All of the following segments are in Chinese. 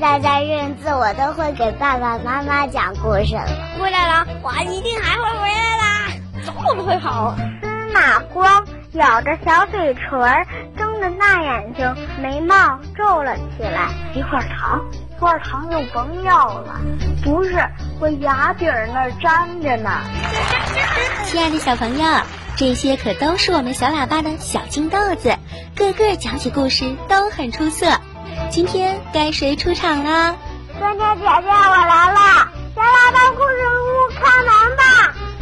大家认字，我都会给爸爸妈妈讲故事了。回来了，我一定还会回来啦，总不会跑。司马光咬着小嘴唇，睁着大眼睛，眉毛皱了起来。一块糖，一块糖就甭要了。不是，我牙底儿那儿粘着呢。亲爱的小朋友，这些可都是我们小喇叭的小金豆子，个个讲起故事都很出色。今天该谁出场啦？酸甜姐姐，我来了！小喇叭故事屋开门吧！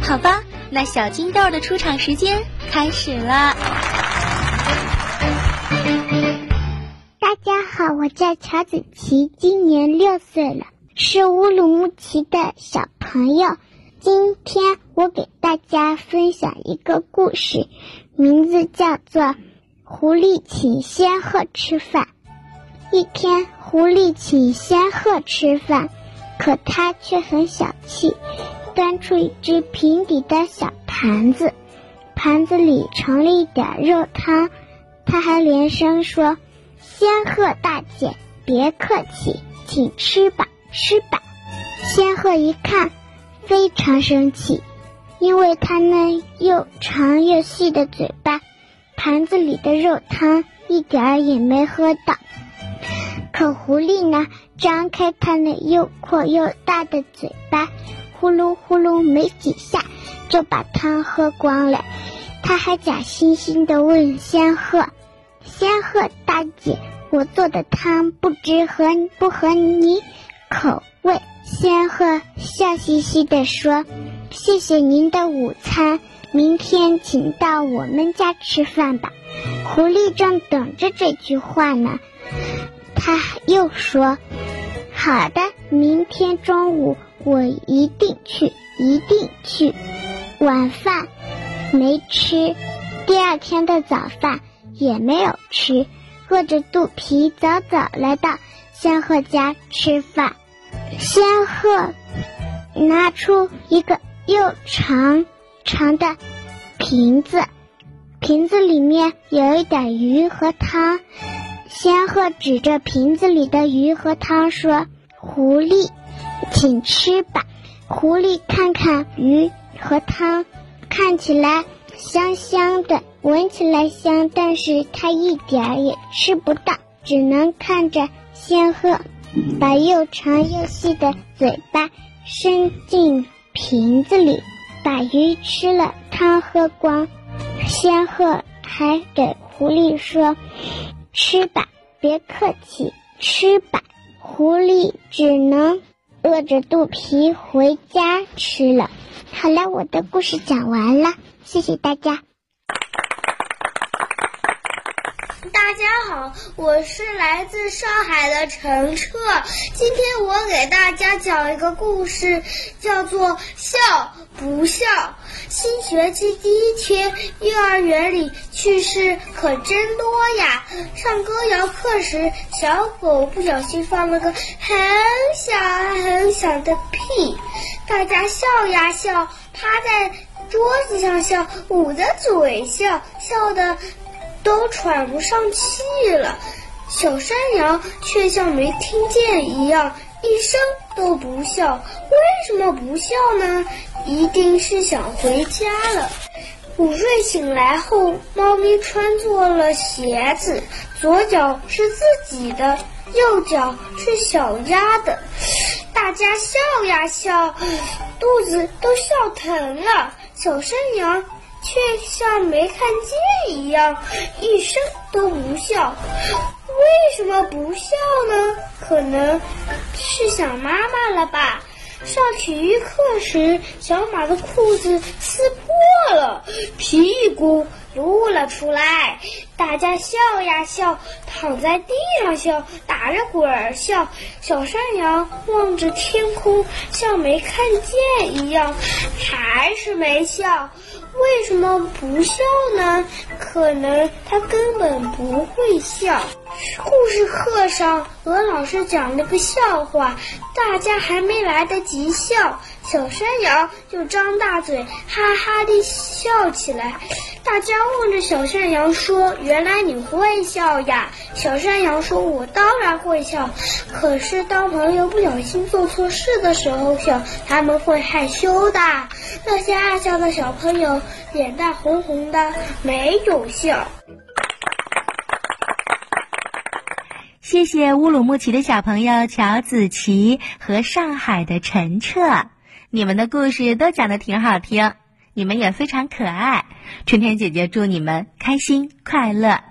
好吧，那小金豆的出场时间开始了。大家好，我叫乔子琪，今年六岁了，是乌鲁木齐的小朋友。今天我给大家分享一个故事，名字叫做《狐狸请仙鹤吃饭》。一天，狐狸请仙鹤吃饭，可它却很小气，端出一只平底的小盘子，盘子里盛了一点肉汤。它还连声说：“仙鹤大姐，别客气，请吃吧，吃吧。”仙鹤一看，非常生气，因为它那又长又细的嘴巴，盘子里的肉汤一点儿也没喝到。可狐狸呢，张开它那又阔又大的嘴巴，呼噜呼噜没几下就把汤喝光了。他还假惺惺地问仙鹤：“仙鹤大姐，我做的汤不知合不合你口味？”仙鹤笑嘻嘻地说：“谢谢您的午餐，明天请到我们家吃饭吧。”狐狸正等着这句话呢。他又说：“好的，明天中午我一定去，一定去。”晚饭没吃，第二天的早饭也没有吃，饿着肚皮早早来到仙鹤家吃饭。仙鹤拿出一个又长长的瓶子，瓶子里面有一点鱼和汤。仙鹤指着瓶子里的鱼和汤说：“狐狸，请吃吧。”狐狸看看鱼和汤，看起来香香的，闻起来香，但是它一点儿也吃不到，只能看着仙鹤把又长又细的嘴巴伸进瓶子里，把鱼吃了，汤喝光。仙鹤还给狐狸说。吃吧，别客气，吃吧。狐狸只能饿着肚皮回家吃了。好了，我的故事讲完了，谢谢大家。大家好，我是来自上海的陈澈。今天我给大家讲一个故事，叫做《笑不笑》。新学期第一天，幼儿园里趣事可真多呀！上歌谣课时，小狗不小心放了个很小很小的屁，大家笑呀笑，趴在桌子上笑，捂着嘴笑，笑的。都喘不上气了，小山羊却像没听见一样，一声都不笑。为什么不笑呢？一定是想回家了。午睡醒来后，猫咪穿错了鞋子，左脚是自己的，右脚是小鸭的。大家笑呀笑，肚子都笑疼了。小山羊。却像没看见一样，一声都不笑。为什么不笑呢？可能是想妈妈了吧。上体育课时，小马的裤子撕破了，屁股露了出来。大家笑呀笑，躺在地上笑，打着滚儿笑。小山羊望着天空，像没看见一样，还是没笑。为什么不笑呢？可能他根本不会笑。故事课上，鹅老师讲了个笑话，大家还没来得及笑，小山羊就张大嘴，哈哈地笑起来。大家望着小山羊说：“原来你会笑呀！”小山羊说：“我当然会笑，可是当朋友不小心做错事的时候笑，他们会害羞的。”那些爱笑的小朋友脸蛋红红的，没有笑。谢谢乌鲁木齐的小朋友乔子琪和上海的陈澈，你们的故事都讲的挺好听，你们也非常可爱。春天姐姐祝你们开心快乐。